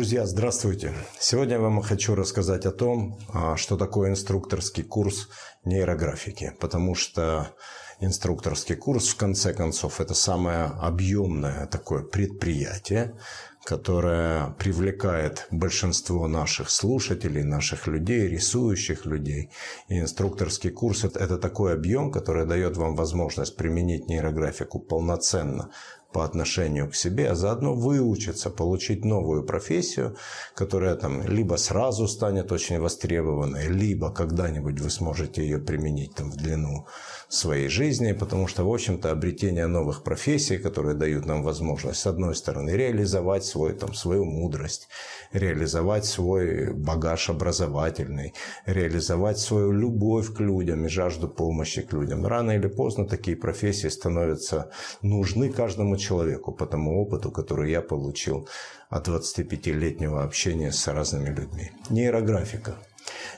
Друзья, здравствуйте! Сегодня я вам хочу рассказать о том, а, что такое инструкторский курс нейрографики, потому что инструкторский курс, в конце концов, это самое объемное такое предприятие, которое привлекает большинство наших слушателей, наших людей, рисующих людей. И инструкторский курс – это такой объем, который дает вам возможность применить нейрографику полноценно по отношению к себе, а заодно выучиться, получить новую профессию, которая там либо сразу станет очень востребованной, либо когда-нибудь вы сможете ее применить там в длину своей жизни, потому что, в общем-то, обретение новых профессий, которые дают нам возможность, с одной стороны, реализовать свой, там, свою мудрость, реализовать свой багаж образовательный, реализовать свою любовь к людям и жажду помощи к людям. Рано или поздно такие профессии становятся нужны каждому человеку по тому опыту, который я получил от 25-летнего общения с разными людьми. Нейрографика.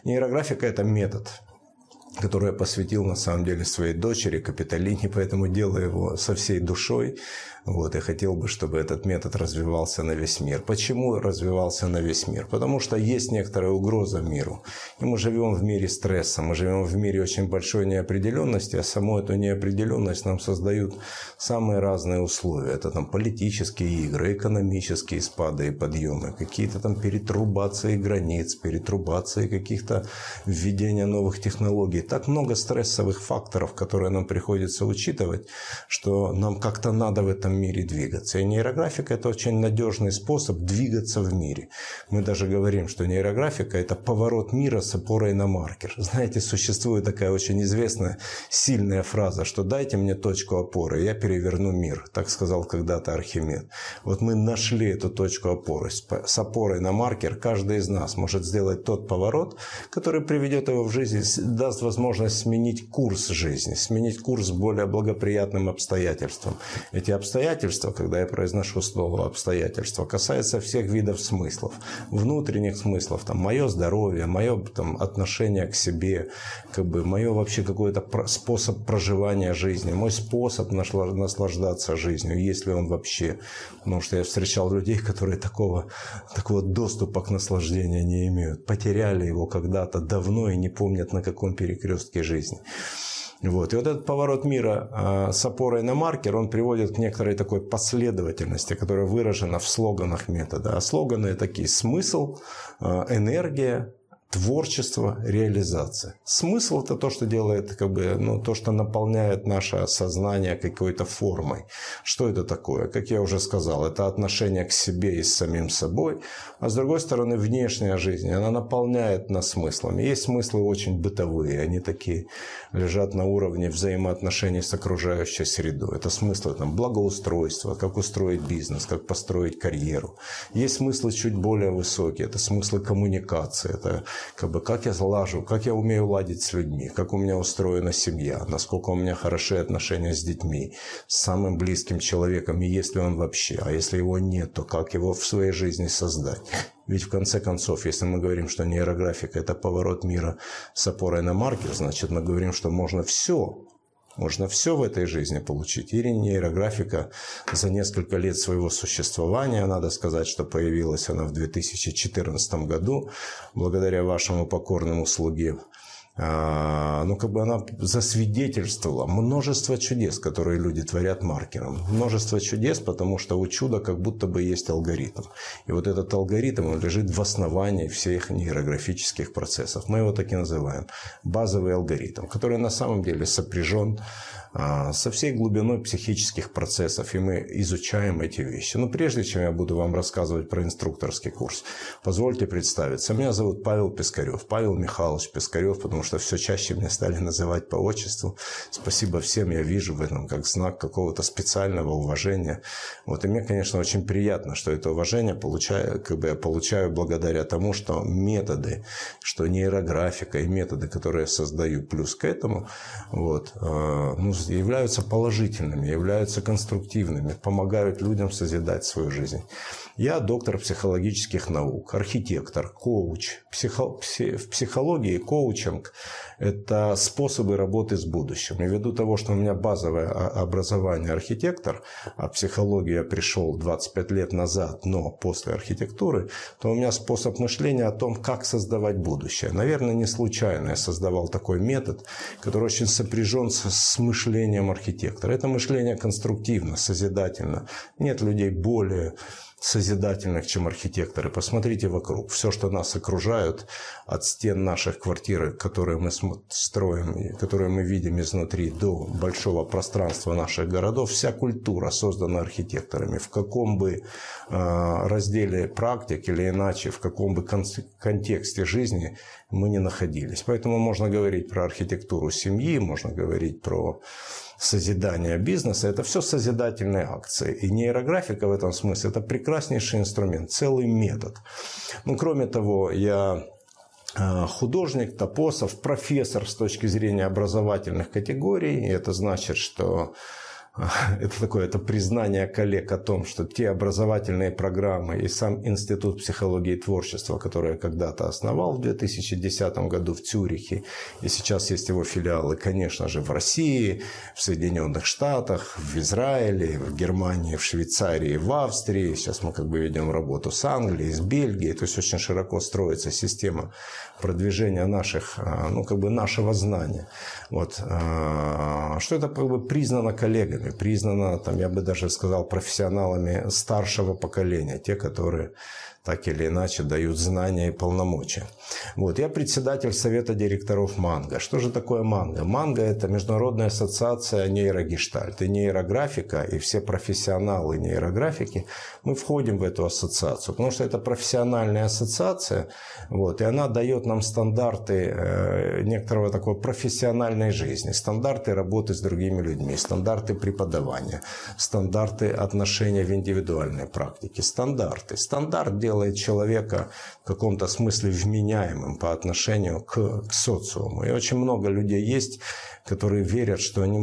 Нейрографика – это метод, который я посвятил на самом деле своей дочери Капитолине, поэтому делаю его со всей душой. Вот, я хотел бы, чтобы этот метод развивался на весь мир. Почему развивался на весь мир? Потому что есть некоторая угроза миру. И мы живем в мире стресса, мы живем в мире очень большой неопределенности, а саму эту неопределенность нам создают самые разные условия. Это там политические игры, экономические спады и подъемы, какие-то там перетрубации границ, перетрубации каких-то введения новых технологий. Так много стрессовых факторов, которые нам приходится учитывать, что нам как-то надо в этом мире двигаться. И нейрографика – это очень надежный способ двигаться в мире. Мы даже говорим, что нейрографика – это поворот мира с опорой на маркер. Знаете, существует такая очень известная, сильная фраза, что «дайте мне точку опоры, я переверну мир». Так сказал когда-то Архимед. Вот мы нашли эту точку опоры. С опорой на маркер каждый из нас может сделать тот поворот, который приведет его в жизнь, даст возможность сменить курс жизни, сменить курс более благоприятным обстоятельствам. Эти обстоятельства когда я произношу слово обстоятельства, касается всех видов смыслов, внутренних смыслов, там, мое здоровье, мое там, отношение к себе, как бы, мое вообще какой-то способ проживания жизни, мой способ наслаждаться жизнью, если он вообще. Потому что я встречал людей, которые такого, такого доступа к наслаждению не имеют, потеряли его когда-то давно и не помнят, на каком перекрестке жизни. Вот. И вот этот поворот мира а, с опорой на маркер, он приводит к некоторой такой последовательности, которая выражена в слоганах метода. А слоганы такие смысл, а, энергия, творчество, реализация. Смысл – это то, что делает, как бы, ну, то, что наполняет наше сознание какой-то формой. Что это такое? Как я уже сказал, это отношение к себе и с самим собой. А с другой стороны, внешняя жизнь, она наполняет нас смыслами. Есть смыслы очень бытовые, они такие лежат на уровне взаимоотношений с окружающей средой. Это смыслы там, благоустройства, как устроить бизнес, как построить карьеру. Есть смыслы чуть более высокие, это смыслы коммуникации, это как бы как я залажу, как я умею ладить с людьми, как у меня устроена семья, насколько у меня хорошие отношения с детьми, с самым близким человеком, и если он вообще, а если его нет, то как его в своей жизни создать. Ведь в конце концов, если мы говорим, что нейрографика – это поворот мира с опорой на маркер, значит, мы говорим, что можно все можно все в этой жизни получить. Или нейрографика за несколько лет своего существования, надо сказать, что появилась она в 2014 году, благодаря вашему покорному слуге ну, как бы она засвидетельствовала множество чудес, которые люди творят маркером. Множество чудес, потому что у чуда как будто бы есть алгоритм. И вот этот алгоритм, он лежит в основании всех нейрографических процессов. Мы его так и называем. Базовый алгоритм, который на самом деле сопряжен а, со всей глубиной психических процессов, и мы изучаем эти вещи. Но прежде чем я буду вам рассказывать про инструкторский курс, позвольте представиться. Меня зовут Павел Пискарев, Павел Михайлович Пискарев, потому что все чаще меня стали называть по отчеству. Спасибо всем, я вижу в этом как знак какого-то специального уважения. Вот, и мне, конечно, очень приятно, что это уважение получаю, как бы я получаю благодаря тому, что методы, что нейрографика и методы, которые я создаю, плюс к этому, вот, а, ну, являются положительными, являются конструктивными, помогают людям созидать свою жизнь. Я доктор психологических наук, архитектор, коуч. Психо... В психологии коучинг – это способы работы с будущим. И ввиду того, что у меня базовое образование архитектор, а психологию я пришел 25 лет назад, но после архитектуры, то у меня способ мышления о том, как создавать будущее. Наверное, не случайно я создавал такой метод, который очень сопряжен с мышлением архитектора. Это мышление конструктивно, созидательно. Нет людей более созидательных, чем архитекторы. Посмотрите вокруг. Все, что нас окружает, от стен наших квартир, которые мы строим, которые мы видим изнутри, до большого пространства наших городов, вся культура создана архитекторами. В каком бы а, разделе практик или иначе, в каком бы контексте жизни мы не находились. Поэтому можно говорить про архитектуру семьи, можно говорить про созидания бизнеса, это все созидательные акции. И нейрографика в этом смысле это прекраснейший инструмент, целый метод. Ну, кроме того, я э, художник, топосов, профессор с точки зрения образовательных категорий. И это значит, что это такое это признание коллег о том, что те образовательные программы и сам Институт психологии и творчества, который я когда-то основал в 2010 году в Цюрихе, и сейчас есть его филиалы, конечно же, в России, в Соединенных Штатах, в Израиле, в Германии, в Швейцарии, в Австрии. Сейчас мы как бы ведем работу с Англией, с Бельгией. То есть очень широко строится система продвижения наших, а, ну, как бы нашего знания. Вот. А, что это как бы признано коллегами, признано, там, я бы даже сказал, профессионалами старшего поколения, те, которые так или иначе дают знания и полномочия. Вот. Я председатель совета директоров Манго. Что же такое Манго? Манго – это международная ассоциация нейрогештальт и нейрографика, и все профессионалы нейрографики, мы входим в эту ассоциацию, потому что это профессиональная ассоциация, вот, и она дает нам стандарты э, некоторого такой профессиональной жизни, стандарты работы с другими людьми, стандарты преподавания, стандарты отношения в индивидуальной практике, стандарты. Стандарт делает делает человека в каком-то смысле вменяемым по отношению к, к социуму. И очень много людей есть, которые верят, что они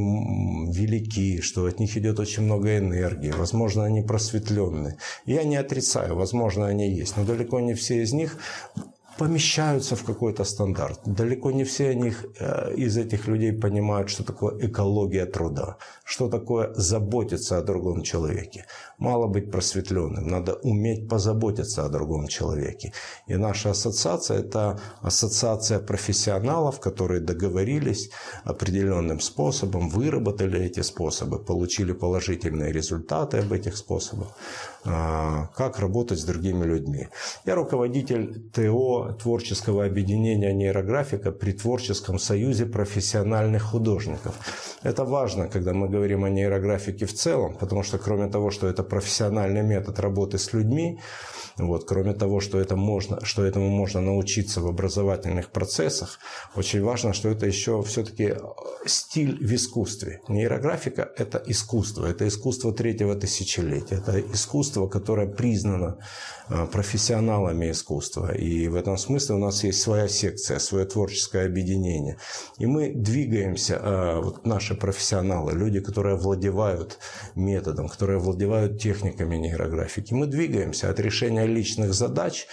велики, что от них идет очень много энергии, возможно, они просветленные. Я не отрицаю, возможно, они есть, но далеко не все из них помещаются в какой-то стандарт. Далеко не все они, э, из этих людей понимают, что такое экология труда, что такое заботиться о другом человеке. Мало быть просветленным, надо уметь позаботиться о другом человеке. И наша ассоциация – это ассоциация профессионалов, которые договорились определенным способом, выработали эти способы, получили положительные результаты об этих способах, как работать с другими людьми. Я руководитель ТО творческого объединения нейрографика при Творческом союзе профессиональных художников. Это важно, когда мы говорим о нейрографике в целом, потому что кроме того, что это профессиональный метод работы с людьми, вот, кроме того, что, это можно, что этому можно научиться в образовательных процессах, очень важно, что это еще все-таки стиль в искусстве. Нейрографика – это искусство, это искусство третьего тысячелетия, это искусство, которое признано а, профессионалами искусства. И в этом смысле у нас есть своя секция, свое творческое объединение. И мы двигаемся, а, вот наши профессионалы, люди, которые овладевают методом, которые овладевают техниками нейрографики, мы двигаемся от решения личных задач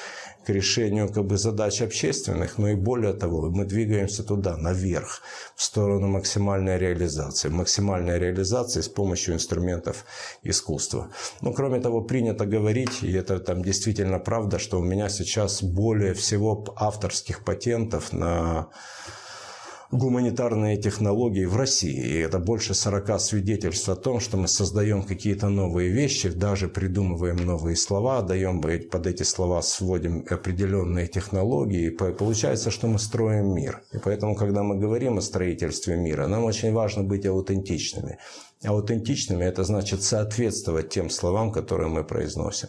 к решению как бы, задач общественных, но и более того, мы двигаемся туда, наверх, в сторону максимальной реализации. Максимальной реализации с помощью инструментов искусства. Но кроме того, принято говорить, и это там действительно правда, что у меня сейчас более всего авторских патентов на гуманитарные технологии в России. И это больше 40 свидетельств о том, что мы создаем какие-то новые вещи, даже придумываем новые слова, даем под эти слова, сводим определенные технологии. И получается, что мы строим мир. И поэтому, когда мы говорим о строительстве мира, нам очень важно быть аутентичными. Аутентичными – это значит соответствовать тем словам, которые мы произносим.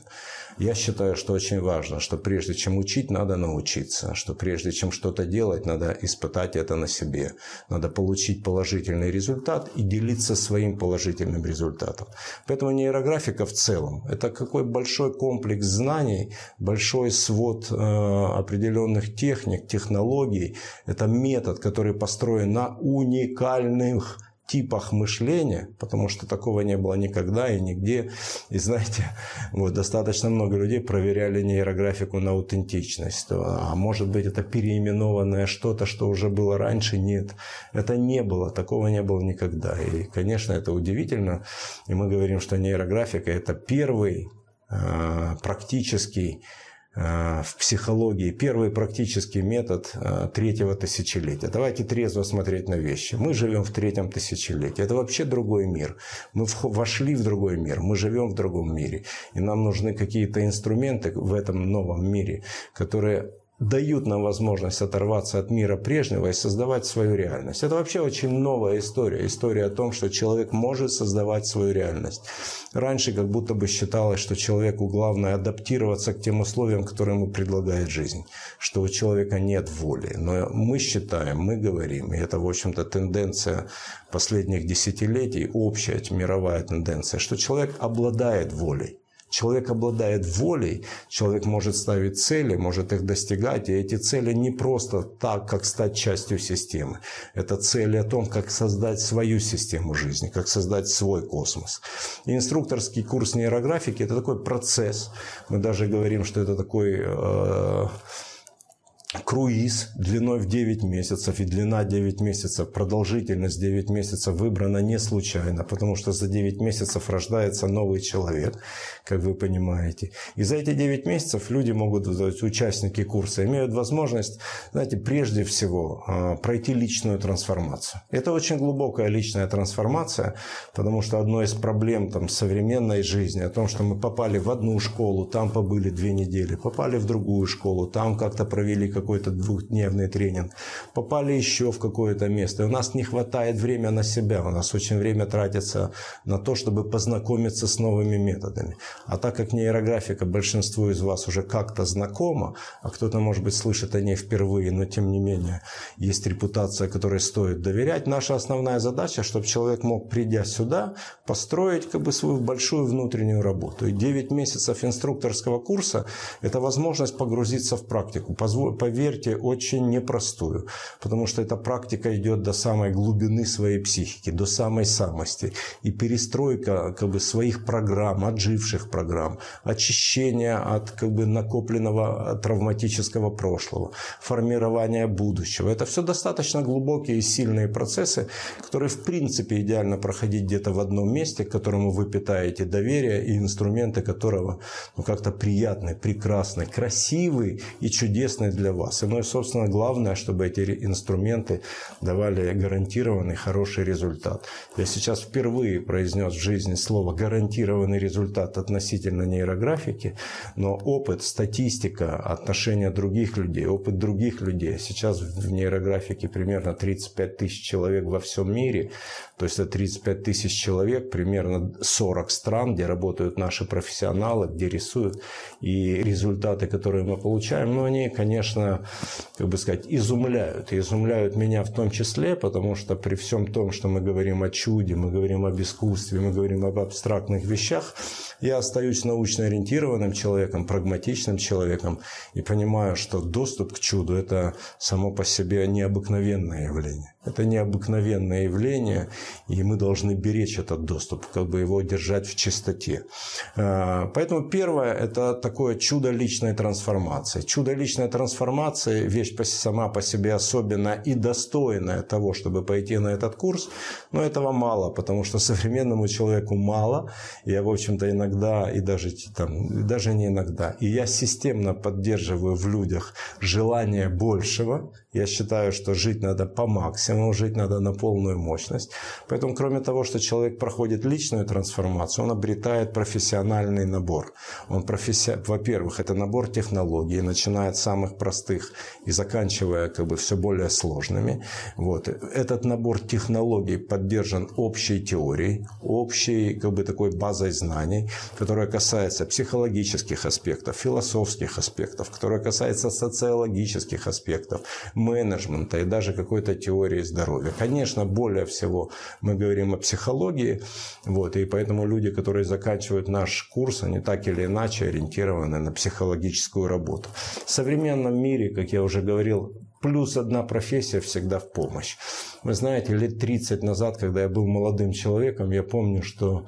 Я считаю, что очень важно, что прежде чем учить, надо научиться, что прежде чем что-то делать, надо испытать это на себе, надо получить положительный результат и делиться своим положительным результатом. Поэтому нейрографика в целом – это какой большой комплекс знаний, большой свод э, определенных техник, технологий. Это метод, который построен на уникальных типах мышления, потому что такого не было никогда и нигде. И знаете, вот достаточно много людей проверяли нейрографику на аутентичность. А может быть, это переименованное что-то, что уже было раньше? Нет, это не было, такого не было никогда. И, конечно, это удивительно. И мы говорим, что нейрографика – это первый э, практический в психологии первый практический метод э, третьего тысячелетия. Давайте трезво смотреть на вещи. Мы живем в третьем тысячелетии. Это вообще другой мир. Мы вошли в другой мир. Мы живем в другом мире. И нам нужны какие-то инструменты в этом новом мире, которые дают нам возможность оторваться от мира прежнего и создавать свою реальность. Это вообще очень новая история. История о том, что человек может создавать свою реальность. Раньше как будто бы считалось, что человеку главное адаптироваться к тем условиям, которые ему предлагает жизнь. Что у человека нет воли. Но мы считаем, мы говорим, и это, в общем-то, тенденция последних десятилетий, общая мировая тенденция, что человек обладает волей. Человек обладает волей, человек может ставить цели, может их достигать, и эти цели не просто так, как стать частью системы. Это цели о том, как создать свою систему жизни, как создать свой космос. И инструкторский курс нейрографики – это такой процесс. Мы даже говорим, что это такой э, круиз длиной в 9 месяцев и длина 9 месяцев, продолжительность 9 месяцев выбрана не случайно, потому что за 9 месяцев рождается новый человек, как вы понимаете. И за эти 9 месяцев люди могут, участники курса, имеют возможность, знаете, прежде всего а, пройти личную трансформацию. Это очень глубокая личная трансформация, потому что одной из проблем там, современной жизни, о том, что мы попали в одну школу, там побыли две недели, попали в другую школу, там как-то провели какой-то двухдневный тренинг, попали еще в какое-то место. И у нас не хватает времени на себя, у нас очень время тратится на то, чтобы познакомиться с новыми методами. А так как нейрографика большинству из вас уже как-то знакома, а кто-то, может быть, слышит о ней впервые, но тем не менее есть репутация, которой стоит доверять, наша основная задача, чтобы человек мог, придя сюда, построить как бы свою большую внутреннюю работу. И 9 месяцев инструкторского курса – это возможность погрузиться в практику, поверьте, очень непростую, потому что эта практика идет до самой глубины своей психики, до самой самости. И перестройка как бы, своих программ, отживших программ, очищение от как бы, накопленного травматического прошлого, формирование будущего. Это все достаточно глубокие и сильные процессы, которые в принципе идеально проходить где-то в одном месте, к которому вы питаете доверие и инструменты которого ну, как-то приятные, прекрасные, красивые и чудесные для вас. И, ну и, собственно, главное, чтобы эти инструменты давали гарантированный хороший результат. Я сейчас впервые произнес в жизни слово «гарантированный результат» относительно нейрографики, но опыт, статистика, отношения других людей, опыт других людей. Сейчас в нейрографике примерно 35 тысяч человек во всем мире, то есть это 35 тысяч человек, примерно 40 стран, где работают наши профессионалы, где рисуют. И результаты, которые мы получаем, ну, они, конечно, как бы сказать, изумляют. И изумляют меня в том числе, потому что при всем том, что мы говорим о чуде, мы говорим об искусстве, мы говорим об абстрактных вещах, я остаюсь научно ориентированным человеком, прагматичным человеком и понимаю, что доступ к чуду – это само по себе необыкновенное явление. Это необыкновенное явление, и мы должны беречь этот доступ, как бы его держать в чистоте. А, поэтому первое – это такое чудо личной трансформации. Чудо личной трансформации – вещь сама по себе особенная и достойная того, чтобы пойти на этот курс, но этого мало, потому что современному человеку мало. Я, в общем-то, иногда, и даже, там, даже не иногда, и я системно поддерживаю в людях желание большего. Я считаю, что жить надо по максимуму, ему жить надо на полную мощность. Поэтому, кроме того, что человек проходит личную трансформацию, он обретает профессиональный набор. Он професси... Во-первых, это набор технологий, начиная от самых простых и заканчивая как бы все более сложными. Вот. Этот набор технологий поддержан общей теорией, общей как бы такой базой знаний, которая касается психологических аспектов, философских аспектов, которая касается социологических аспектов, менеджмента и даже какой-то теории здоровья. Конечно, более всего мы говорим о психологии, вот, и поэтому люди, которые заканчивают наш курс, они так или иначе ориентированы на психологическую работу. В современном мире, как я уже говорил, плюс одна профессия всегда в помощь. Вы знаете, лет 30 назад, когда я был молодым человеком, я помню, что,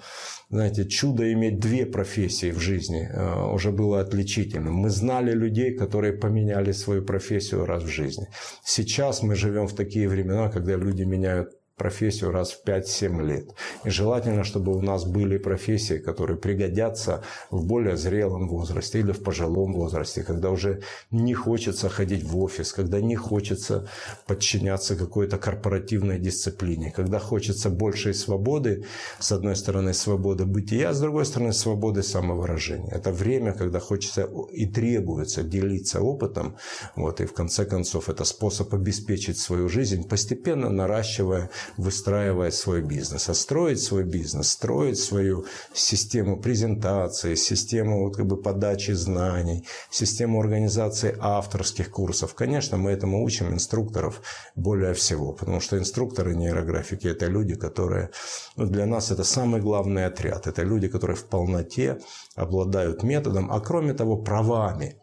знаете, чудо иметь две профессии в жизни э, уже было отличительным. Мы знали людей, которые поменяли свою профессию раз в жизни. Сейчас мы живем в такие времена, когда люди меняют профессию раз в 5-7 лет. И желательно, чтобы у нас были профессии, которые пригодятся в более зрелом возрасте или в пожилом возрасте, когда уже не хочется ходить в офис, когда не хочется подчиняться какой-то корпоративной дисциплине, когда хочется большей свободы, с одной стороны, свободы бытия, с другой стороны, свободы самовыражения. Это время, когда хочется и требуется делиться опытом, вот, и в конце концов это способ обеспечить свою жизнь, постепенно наращивая выстраивая свой бизнес. А строить свой бизнес, строить свою систему презентации, систему вот как бы подачи знаний, систему организации авторских курсов. Конечно, мы этому учим инструкторов более всего, потому что инструкторы нейрографики – это люди, которые ну, для нас это самый главный отряд. Это люди, которые в полноте обладают методом, а кроме того правами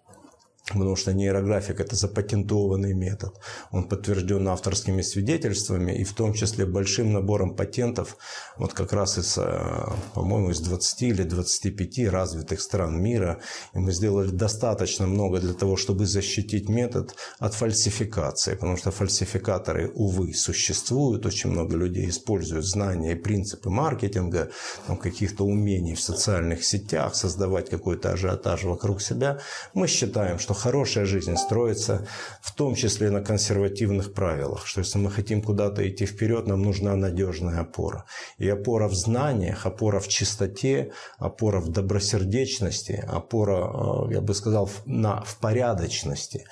Потому что нейрографик – это запатентованный метод. Он подтвержден авторскими свидетельствами и в том числе большим набором патентов, вот как раз из, э, по-моему, из 20 или 25 развитых стран мира. И мы сделали достаточно много для того, чтобы защитить метод от фальсификации. Потому что фальсификаторы, увы, существуют. Очень много людей используют знания и принципы маркетинга, там, каких-то умений в социальных сетях, создавать какой-то ажиотаж вокруг себя. Мы считаем, что хорошая жизнь строится в том числе на консервативных правилах, что если мы хотим куда-то идти вперед, нам нужна надежная опора. И опора в знаниях, опора в чистоте, опора в добросердечности, опора, э, я бы сказал, на, в порядочности,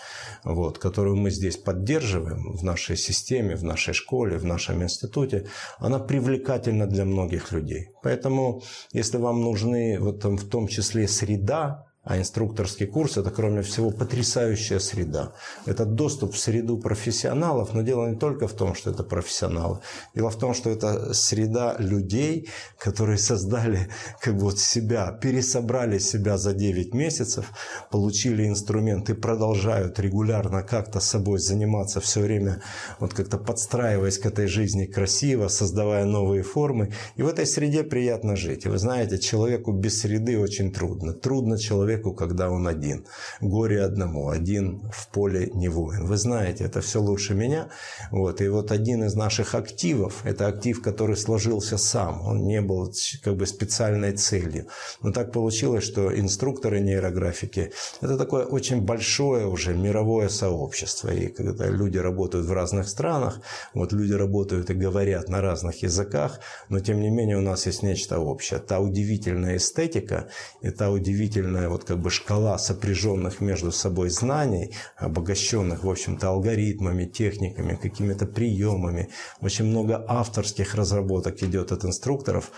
вот, которую мы здесь поддерживаем в нашей системе, в нашей школе, в нашем институте, она привлекательна для многих людей. Поэтому, если вам нужны вот, в том числе среда, а инструкторский курс – это, кроме всего, потрясающая среда. Это доступ в среду профессионалов, но дело не только в том, что это профессионалы. Дело в том, что это среда людей, которые создали как бы вот себя, пересобрали себя за 9 месяцев, получили инструмент и продолжают регулярно как-то собой заниматься все время, вот как-то подстраиваясь к этой жизни красиво, создавая новые формы. И в этой среде приятно жить. И вы знаете, человеку без среды очень трудно. Трудно человеку человеку, когда он один. Горе одному, один в поле не воин. Вы знаете, это все лучше меня. Вот. И вот один из наших активов, это актив, который сложился сам, он не был как бы специальной целью. Но так получилось, что инструкторы нейрографики – это такое очень большое уже мировое сообщество. И когда люди работают в разных странах, вот люди работают и говорят на разных языках, но тем не менее у нас есть нечто общее. Та удивительная эстетика и та удивительная как бы шкала сопряженных между собой знаний, обогащенных, в общем-то, алгоритмами, техниками, какими-то приемами. Очень много авторских разработок идет от инструкторов.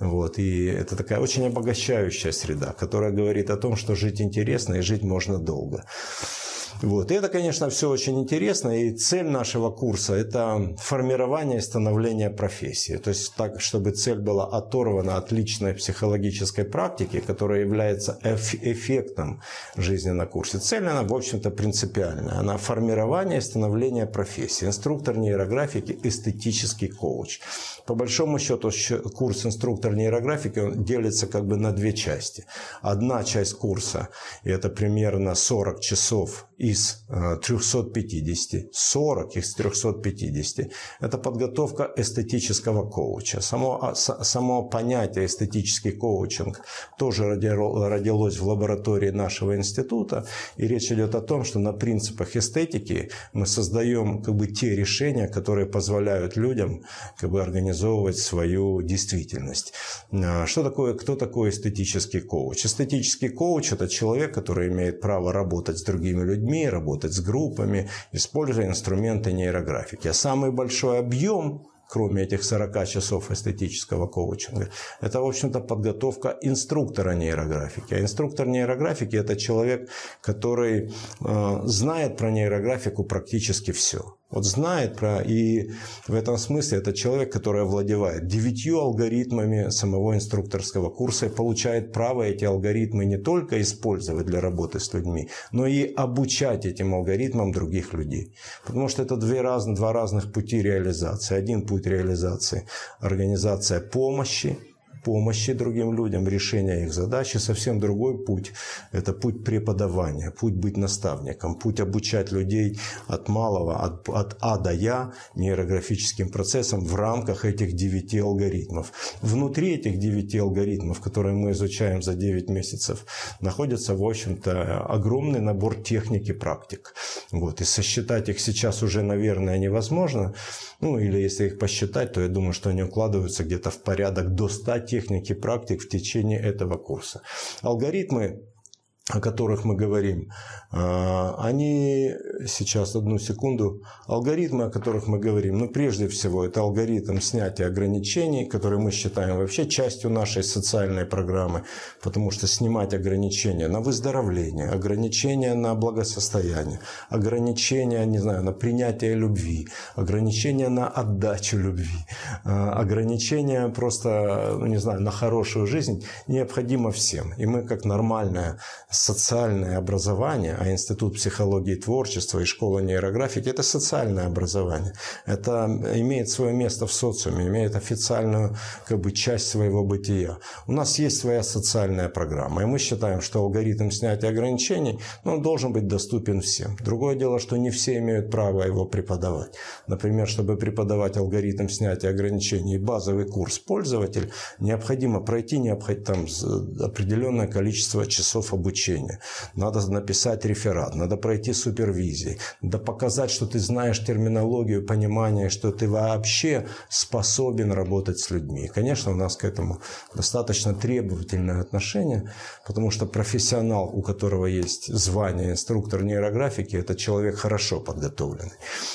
Вот, и это такая очень обогащающая среда, которая говорит о том, что жить интересно и жить можно долго. Вот. И это, конечно, все очень интересно. И цель нашего курса – это формирование и становление профессии. То есть так, чтобы цель была оторвана от личной психологической практики, которая является эффектом жизни на курсе. Цель, она, в общем-то, принципиальная. Она формирование и становление профессии. Инструктор нейрографики – эстетический коуч. По большому счету, курс инструктор нейрографики он делится как бы на две части. Одна часть курса – это примерно 40 часов из 350, э, 40 из 350 – это подготовка эстетического коуча. Само, а, само понятие эстетический коучинг тоже родилось в лаборатории нашего института. И речь идет о том, что на принципах эстетики мы создаем как бы те решения, которые позволяют людям как бы организовывать свою действительность. А, что такое, кто такой эстетический коуч? Эстетический коуч – это человек, который имеет право работать с другими людьми, людьми, работать с группами, используя инструменты нейрографики. А самый большой объем кроме этих 40 часов эстетического коучинга, это, в общем-то, подготовка инструктора нейрографики. А инструктор нейрографики – это человек, который э, знает про нейрографику практически все. Вот знает про... И в этом смысле это человек, который овладевает девятью алгоритмами самого инструкторского курса и получает право эти алгоритмы не только использовать для работы с людьми, но и обучать этим алгоритмам других людей. Потому что это две раз, два разных пути реализации. Один путь реализации – организация помощи, помощи другим людям, решения их задачи. Совсем другой путь – это путь преподавания, путь быть наставником, путь обучать людей от малого, от, от А до Я нейрографическим процессам в рамках этих девяти алгоритмов. Внутри этих девяти алгоритмов, которые мы изучаем за 9 месяцев, находится, в общем-то, огромный набор техник и практик. Вот. И сосчитать их сейчас уже, наверное, невозможно. Ну, или если их посчитать, то я думаю, что они укладываются где-то в порядок до 100 техник и практик в течение этого курса. Алгоритмы о которых мы говорим, а, они сейчас, одну секунду, алгоритмы, о которых мы говорим, ну, прежде всего, это алгоритм снятия ограничений, который мы считаем вообще частью нашей социальной программы, потому что снимать ограничения на выздоровление, ограничения на благосостояние, ограничения, не знаю, на принятие любви, ограничения на отдачу любви, а, ограничения просто, ну, не знаю, на хорошую жизнь необходимо всем. И мы, как нормальная социальное образование, а Институт психологии творчества и школа нейрографики – это социальное образование. Это имеет свое место в социуме, имеет официальную как бы, часть своего бытия. У нас есть своя социальная программа, и мы считаем, что алгоритм снятия ограничений ну, должен быть доступен всем. Другое дело, что не все имеют право его преподавать. Например, чтобы преподавать алгоритм снятия ограничений базовый курс пользователь, необходимо пройти необходимо, там, определенное количество часов обучения обучения, надо написать реферат, надо пройти супервизии, надо показать, что ты знаешь терминологию, понимание, что ты вообще способен работать с людьми. Конечно, у нас к этому достаточно требовательное отношение, потому что профессионал, у которого есть звание инструктор нейрографики, это человек хорошо подготовленный.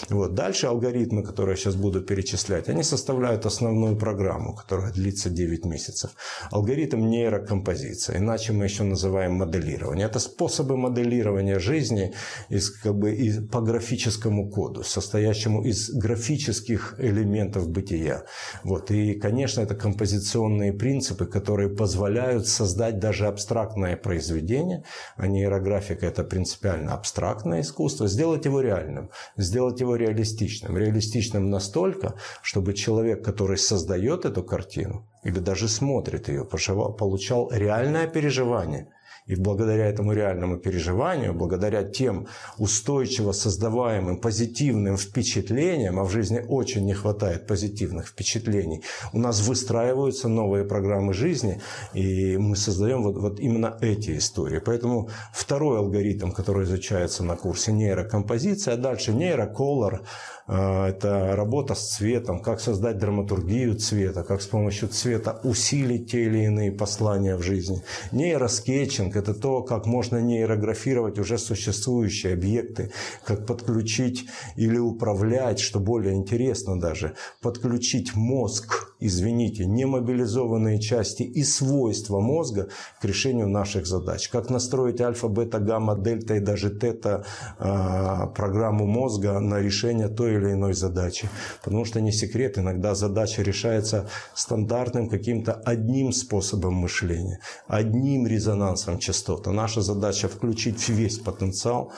Вот. Дальше алгоритмы, которые я сейчас буду перечислять, они составляют основную программу, которая длится 9 месяцев. Алгоритм нейрокомпозиция, иначе мы еще называем моделирование моделирования. Это способы моделирования жизни из, как бы, из, по графическому коду, состоящему из графических элементов бытия. Вот. И, конечно, это композиционные принципы, которые позволяют создать даже абстрактное произведение, а нейрографика – это принципиально абстрактное искусство, сделать его реальным, сделать его реалистичным. Реалистичным настолько, чтобы человек, который создает эту картину, или даже смотрит ее, получал реальное переживание – и благодаря этому реальному переживанию, благодаря тем устойчиво создаваемым позитивным впечатлениям, а в жизни очень не хватает позитивных впечатлений, у нас выстраиваются новые программы жизни, и мы создаем вот, вот именно эти истории. Поэтому второй алгоритм, который изучается на курсе нейрокомпозиция, а дальше нейроколор, а, это работа с цветом, как создать драматургию цвета, как с помощью цвета усилить те или иные послания в жизни. Нейроскетчинг – это то, как можно нейрографировать уже существующие объекты, как подключить или управлять, что более интересно даже, подключить мозг, извините, немобилизованные части и свойства мозга к решению наших задач. Как настроить альфа, бета, гамма, дельта и даже тета а, программу мозга на решение той или иной задачи. Потому что не секрет, иногда задача решается стандартным каким-то одним способом мышления, одним резонансом частот. А наша задача включить весь потенциал.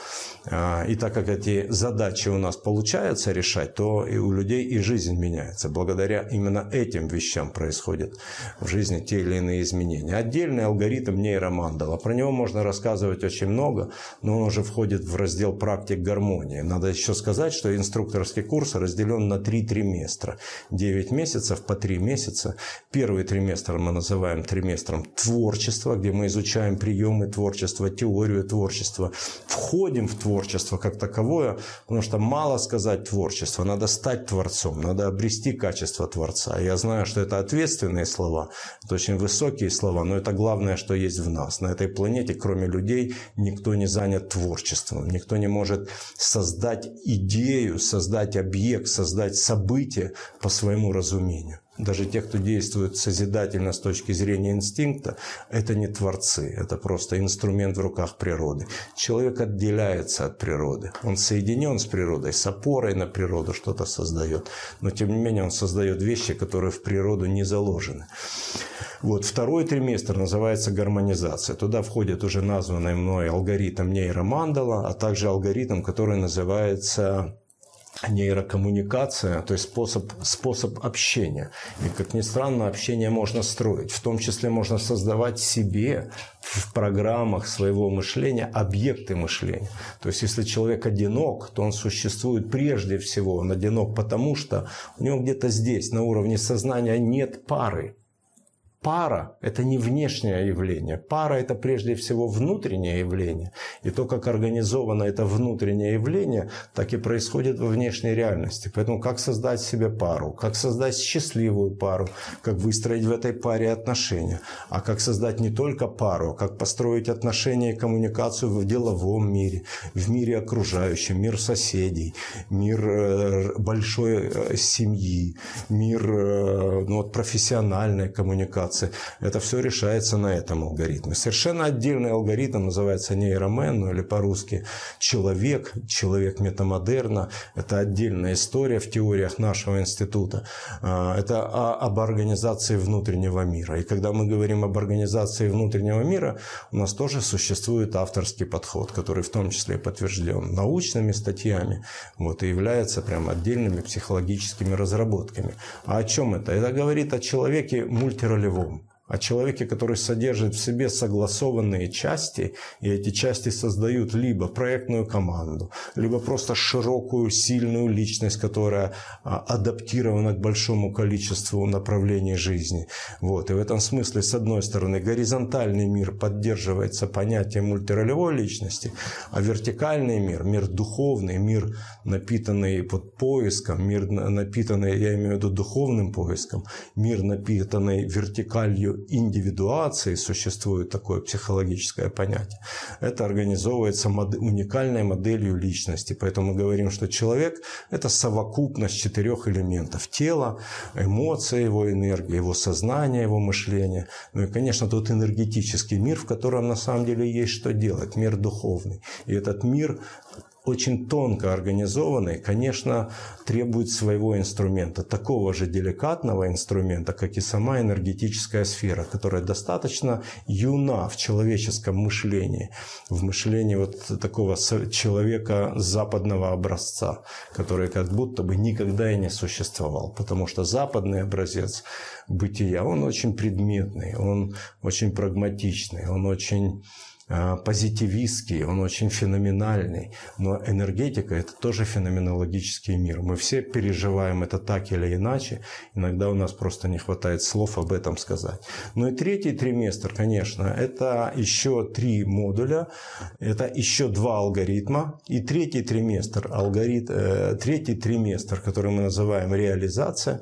А, и так как эти задачи у нас получается решать, то и у людей и жизнь меняется. Благодаря именно этим вещам происходят в жизни те или иные изменения. Отдельный алгоритм нейромандала. Про него можно рассказывать очень много, но он уже входит в раздел практик гармонии. Надо еще сказать, что инструктор Бакалаврский курс разделен на три триместра. 9 месяцев по 3 месяца. Первый триместр мы называем триместром творчества, где мы изучаем приемы творчества, теорию творчества. Входим в творчество как таковое, потому что мало сказать творчество, надо стать творцом, надо обрести качество творца. Я знаю, что это ответственные слова, это очень высокие слова, но это главное, что есть в нас. На этой планете, кроме людей, никто не занят творчеством, никто не может создать идею, создать объект, создать событие по своему разумению. Даже те, кто действует созидательно с точки зрения инстинкта, это не творцы, это просто инструмент в руках природы. Человек отделяется от природы, он соединен с природой, с опорой на природу что-то создает, но тем не менее он создает вещи, которые в природу не заложены. Вот. Второй триместр называется гармонизация. Туда входит уже названный мной алгоритм нейромандала, а также алгоритм, который называется нейрокоммуникация, то есть способ, способ общения. И, как ни странно, общение можно строить. В том числе можно создавать себе в программах своего мышления объекты мышления. То есть, если человек одинок, то он существует прежде всего. Он одинок потому, что у него где-то здесь, на уровне сознания, нет пары. Пара – это не внешнее явление. Пара – это прежде всего внутреннее явление. И то, как организовано это внутреннее явление, так и происходит во внешней реальности. Поэтому как создать себе пару, как создать счастливую пару, как выстроить в этой паре отношения, а как создать не только пару, а как построить отношения и коммуникацию в деловом мире, в мире окружающем, мир соседей, мир э, большой э, семьи, мир э, ну, вот, профессиональной коммуникации операции. Это все решается на этом алгоритме. Совершенно отдельный алгоритм называется нейромен, ну или по-русски человек, человек метамодерна. Это отдельная история в теориях нашего института. А, это об организации внутреннего мира. И когда мы говорим об организации внутреннего мира, у нас тоже существует авторский подход, который в том числе подтвержден научными статьями вот, и является прям отдельными психологическими разработками. А о чем это? Это говорит о человеке мультиролевом Boom. О человеке, который содержит в себе согласованные части, и эти части создают либо проектную команду, либо просто широкую, сильную личность, которая а, адаптирована к большому количеству направлений жизни. Вот. И в этом смысле, с одной стороны, горизонтальный мир поддерживается понятием мультиролевой личности, а вертикальный мир, мир духовный, мир, напитанный под поиском, мир, напитанный, я имею в виду духовным поиском, мир, напитанный вертикалью индивидуации, существует такое психологическое понятие, это организовывается мод... уникальной моделью личности. Поэтому мы говорим, что человек – это совокупность четырех элементов. Тело, эмоции, его энергия, его сознание, его мышление. Ну и, конечно, тот энергетический мир, в котором на самом деле есть что делать, мир духовный. И этот мир очень тонко организованный, конечно, требует своего инструмента, такого же деликатного инструмента, как и сама энергетическая сфера, которая достаточно юна в человеческом мышлении, в мышлении вот такого человека западного образца, который как будто бы никогда и не существовал, потому что западный образец бытия, он очень предметный, он очень прагматичный, он очень позитивистский, он очень феноменальный, но энергетика – это тоже феноменологический мир. Мы все переживаем это так или иначе, иногда у нас просто не хватает слов об этом сказать. Ну и третий триместр, конечно, это еще три модуля, это еще два алгоритма, и третий триместр, алгоритм, э, третий триместр, который мы называем реализация,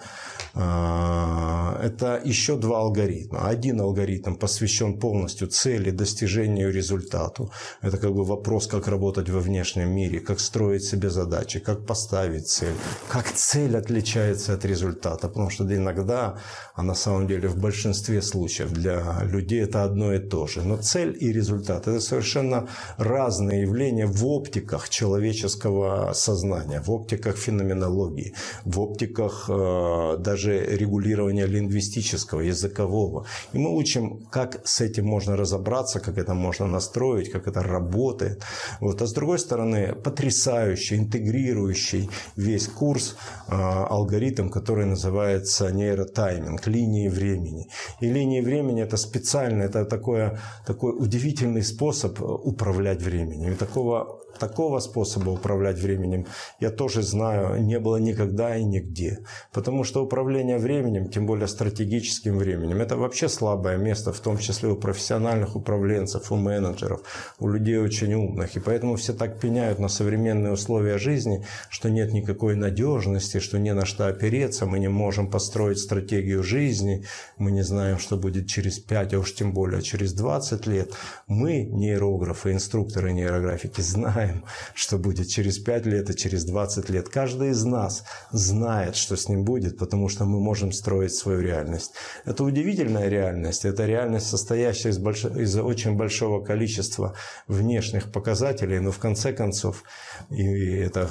а, это еще два алгоритма. Один алгоритм посвящен полностью цели, достижению результату. Это как бы вопрос, как работать во внешнем мире, как строить себе задачи, как поставить цель, как цель отличается от результата. Потому что иногда, а на самом деле в большинстве случаев для людей это одно и то же. Но цель и результат – это совершенно разные явления в оптиках человеческого сознания, в оптиках феноменологии, в оптиках э, даже регулирования лингвистического, языкового. И мы учим, как с этим можно разобраться, как это можно настроить, как это работает. Вот. А с другой стороны, потрясающий, интегрирующий весь курс э, алгоритм, который называется нейротайминг, линии времени. И линии времени это специально, это такое, такой удивительный способ управлять временем. И такого Такого способа управлять временем я тоже знаю, не было никогда и нигде. Потому что управление временем, тем более стратегическим временем, это вообще слабое место, в том числе у профессиональных управленцев, у менеджеров, у людей очень умных. И поэтому все так пеняют на современные условия жизни, что нет никакой надежности, что не на что опереться, мы не можем построить стратегию жизни, мы не знаем, что будет через 5, а уж тем более через 20 лет. Мы, нейрографы, инструкторы нейрографики, знаем, что будет через 5 лет и через 20 лет. Каждый из нас знает, что с ним будет, потому что мы можем строить свою реальность. Это удивительная реальность. Это реальность, состоящая из, больш... из очень большого количества внешних показателей, но в конце концов, и это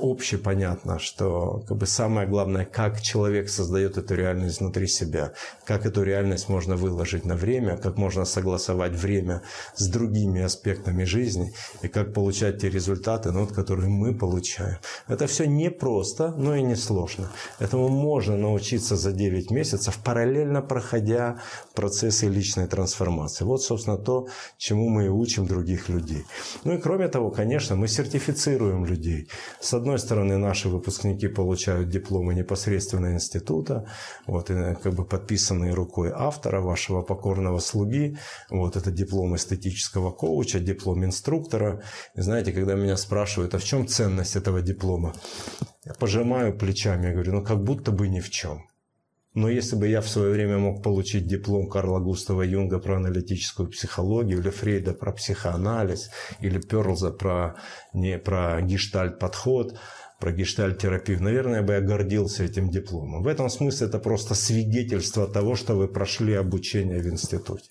общепонятно, что как бы самое главное, как человек создает эту реальность внутри себя, как эту реальность можно выложить на время, как можно согласовать время с другими аспектами жизни и как получать те результаты, ну, вот, которые мы получаем. Это все непросто, но и не сложно. Этому можно научиться за 9 месяцев, параллельно проходя процессы личной трансформации. Вот, собственно, то, чему мы и учим других людей. Ну и кроме того, конечно, мы сертифицируем людей. С одной стороны, наши выпускники получают дипломы непосредственно института, вот, и как бы подписанные рукой автора, вашего покорного слуги. Вот, это диплом эстетического коуча, диплом инструктора. И знаете, когда меня спрашивают, а в чем ценность этого диплома? Я пожимаю плечами, я говорю, ну как будто бы ни в чем. Но если бы я в свое время мог получить диплом Карла Густава Юнга про аналитическую психологию, или Фрейда про психоанализ, или Перлза про, не, про гештальт-подход, про гештальт-терапию, наверное, бы я гордился этим дипломом. В этом смысле это просто свидетельство того, что вы прошли обучение в институте.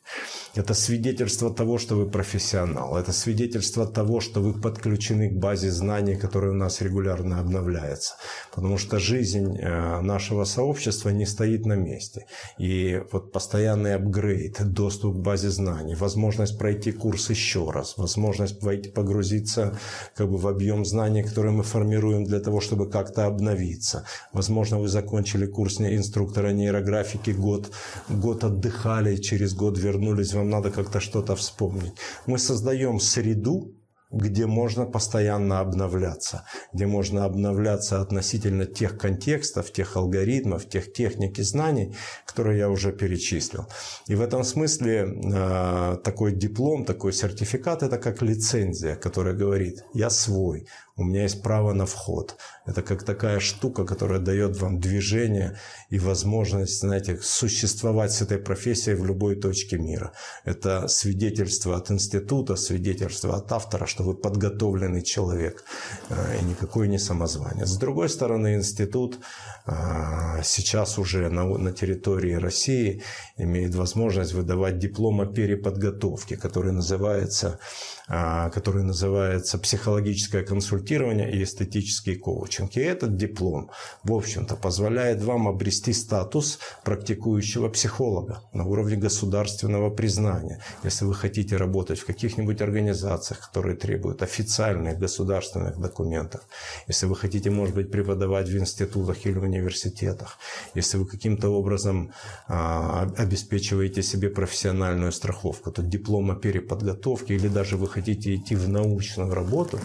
Это свидетельство того, что вы профессионал. Это свидетельство того, что вы подключены к базе знаний, которая у нас регулярно обновляется. Потому что жизнь э, нашего сообщества не стоит на месте. И вот постоянный апгрейд, доступ к базе знаний, возможность пройти курс еще раз, возможность погрузиться как бы, в объем знаний, которые мы формируем для для того, чтобы как-то обновиться. Возможно, вы закончили курс инструктора нейрографики, год, год отдыхали, через год вернулись, вам надо как-то что-то вспомнить. Мы создаем среду, где можно постоянно обновляться, где можно обновляться относительно тех контекстов, тех алгоритмов, тех техник и знаний, которые я уже перечислил. И в этом смысле э, такой диплом, такой сертификат – это как лицензия, которая говорит «я свой, у меня есть право на вход. Это как такая штука, которая дает вам движение и возможность, знаете, существовать с этой профессией в любой точке мира. Это свидетельство от института, свидетельство от автора, что вы подготовленный человек э, и никакой не самозванец. С другой стороны, институт э, сейчас уже на, территории России имеет возможность выдавать диплом о переподготовке, который называется, который называется психологическая консультация консультирование и эстетический коучинг. И этот диплом, в общем-то, позволяет вам обрести статус практикующего психолога на уровне государственного признания. Если вы хотите работать в каких-нибудь организациях, которые требуют официальных государственных документов, если вы хотите, может быть, преподавать в институтах или университетах, если вы каким-то образом а, обеспечиваете себе профессиональную страховку, то диплом о переподготовке или даже вы хотите идти в научную работу,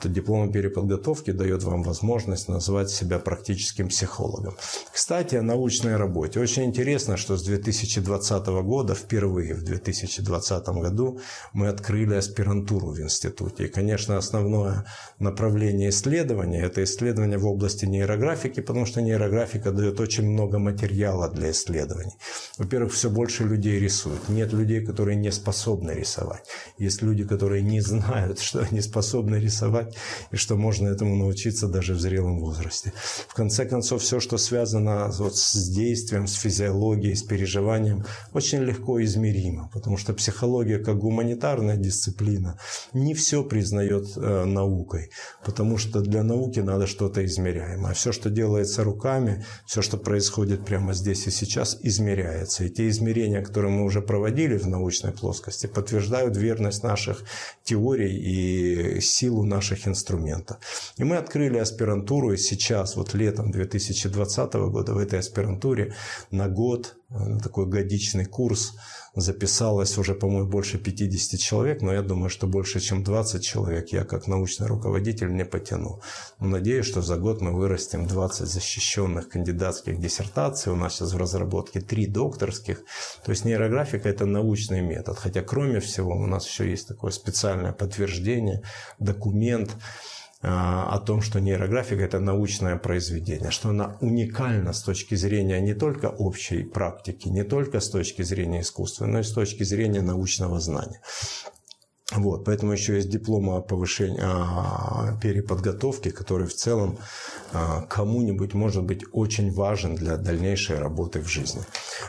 то диплом переподготовки дает вам возможность назвать себя практическим психологом. Кстати, о научной работе. Очень интересно, что с 2020 года, впервые в 2020 году, мы открыли аспирантуру в институте. И, конечно, основное направление исследования – это исследование в области нейрографики, потому что нейрографика дает очень много материала для исследований. Во-первых, все больше людей рисуют. Нет людей, которые не способны рисовать. Есть люди, которые не знают, что они способны рисовать, и что можно этому научиться даже в зрелом возрасте. В конце концов, все, что связано вот с действием, с физиологией, с переживанием, очень легко измеримо, потому что психология как гуманитарная дисциплина не все признает э, наукой, потому что для науки надо что-то измеряемое. Все, что делается руками, все, что происходит прямо здесь и сейчас, измеряется. И те измерения, которые мы уже проводили в научной плоскости, подтверждают верность наших теорий и силу наших инструментов. И мы открыли аспирантуру, и сейчас, вот летом 2020 года, в этой аспирантуре на год, такой годичный курс, записалось уже, по-моему, больше 50 человек, но я думаю, что больше, чем 20 человек я как научный руководитель не потяну. Надеюсь, что за год мы вырастем 20 защищенных кандидатских диссертаций. У нас сейчас в разработке 3 докторских. То есть нейрографика – это научный метод. Хотя, кроме всего, у нас еще есть такое специальное подтверждение, документ, о том, что нейрографика – это научное произведение, что она уникальна с точки зрения не только общей практики, не только с точки зрения искусства, но и с точки зрения научного знания. Вот, поэтому еще есть диплом о повышении, о переподготовке, который в целом а, кому-нибудь может быть очень важен для дальнейшей работы в жизни.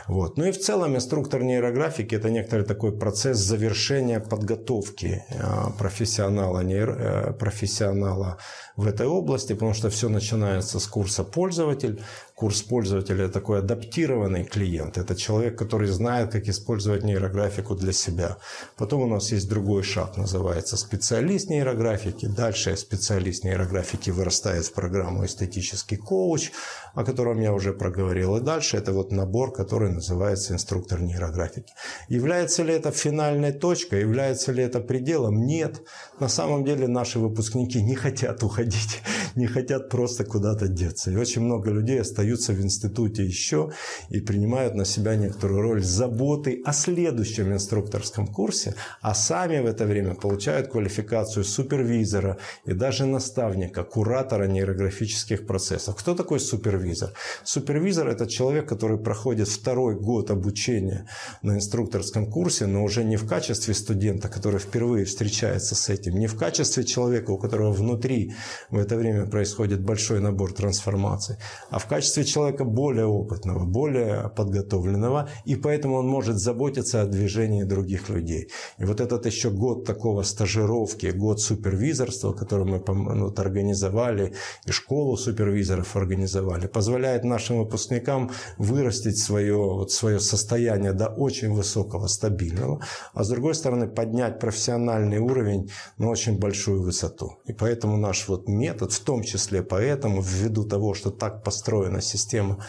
Вот. Ну и в целом инструктор нейрографики – это некоторый такой процесс завершения подготовки а, профессионала, нейро, э, профессионала в этой области, потому что все начинается с курса пользователь. Курс пользователя – такой адаптированный клиент. Это человек, который знает, как использовать нейрографику для себя. Потом у нас есть другой шаг, называется специалист нейрографики. Дальше специалист нейрографики вырастает в программу эстетический коуч, о котором я уже проговорил. И дальше это вот набор, который называется инструктор нейрографики. Является ли это финальной точкой, является ли это пределом? Нет. На самом деле наши выпускники не хотят уходить, не хотят просто куда-то деться. И очень много людей остаются в институте еще и принимают на себя некоторую роль заботы о следующем инструкторском курсе, а сами в это время получают квалификацию супервизора и даже наставника, куратора нейрографических процессов. Кто такой супервизор? Супервизор – это человек, который проходит второй год обучения на инструкторском курсе, но уже не в качестве студента, который впервые встречается с этим, не в качестве человека, у которого внутри в это время происходит большой набор трансформаций, а в качестве человека более опытного, более подготовленного, и поэтому он может заботиться о движении других людей. И вот этот еще год такого стажировки, год супервизорства, который мы ну, организовали, и школу супервизоров организовали, позволяет нашим выпускникам вырастить свое, вот, свое состояние до очень высокого, стабильного, а с другой стороны поднять профессиональный уровень на очень большую высоту. И поэтому наш вот метод, в том числе поэтому, ввиду того, что так построена система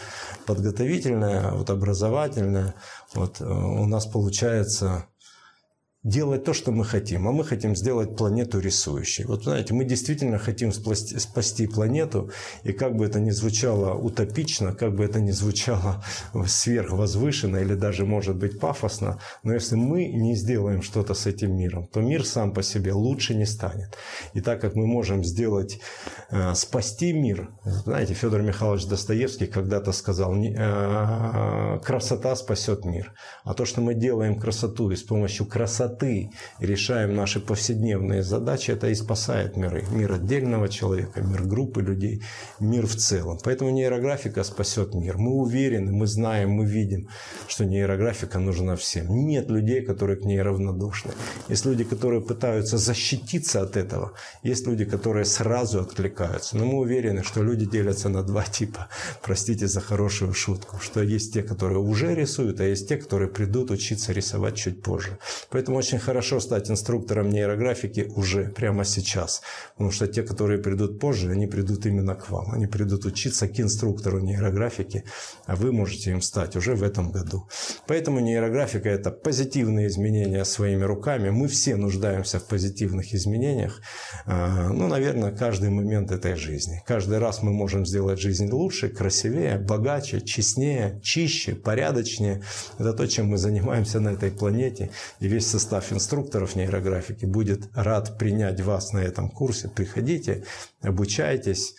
подготовительная, вот образовательная, вот э, у нас получается делать то, что мы хотим. А мы хотим сделать планету рисующей. Вот знаете, мы действительно хотим спасти, планету, и как бы это ни звучало утопично, как бы это ни звучало сверхвозвышенно или даже, может быть, пафосно, но если мы не сделаем что-то с этим миром, то мир сам по себе лучше не станет. И так как мы можем сделать, э, спасти мир, знаете, Федор Михайлович Достоевский когда-то сказал, э, красота спасет мир. А то, что мы делаем красоту и с помощью красоты красоты решаем наши повседневные задачи, это и спасает миры. Мир отдельного человека, мир группы людей, мир в целом. Поэтому нейрографика спасет мир. Мы уверены, мы знаем, мы видим, что нейрографика нужна всем. Нет людей, которые к ней равнодушны. Есть люди, которые пытаются защититься от этого. Есть люди, которые сразу откликаются. Но мы уверены, что люди делятся на два типа. Простите за хорошую шутку. Что есть те, которые уже рисуют, а есть те, которые придут учиться рисовать чуть позже. Поэтому очень хорошо стать инструктором нейрографики уже, прямо сейчас. Потому что те, которые придут позже, они придут именно к вам. Они придут учиться к инструктору нейрографики, а вы можете им стать уже в этом году. Поэтому нейрографика – это позитивные изменения своими руками. Мы все нуждаемся в позитивных изменениях. А, ну, наверное, каждый момент этой жизни. Каждый раз мы можем сделать жизнь лучше, красивее, богаче, честнее, чище, порядочнее. Это то, чем мы занимаемся на этой планете. И весь состав состав инструкторов нейрографики будет рад принять вас на этом курсе. Приходите, обучайтесь,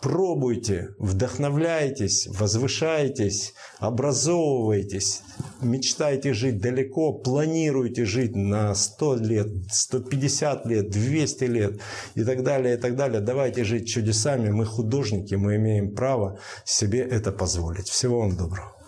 пробуйте, вдохновляйтесь, возвышайтесь, образовывайтесь, мечтайте жить далеко, планируйте жить на 100 лет, 150 лет, 200 лет и так далее, и так далее. Давайте жить чудесами. Мы художники, мы имеем право себе это позволить. Всего вам доброго.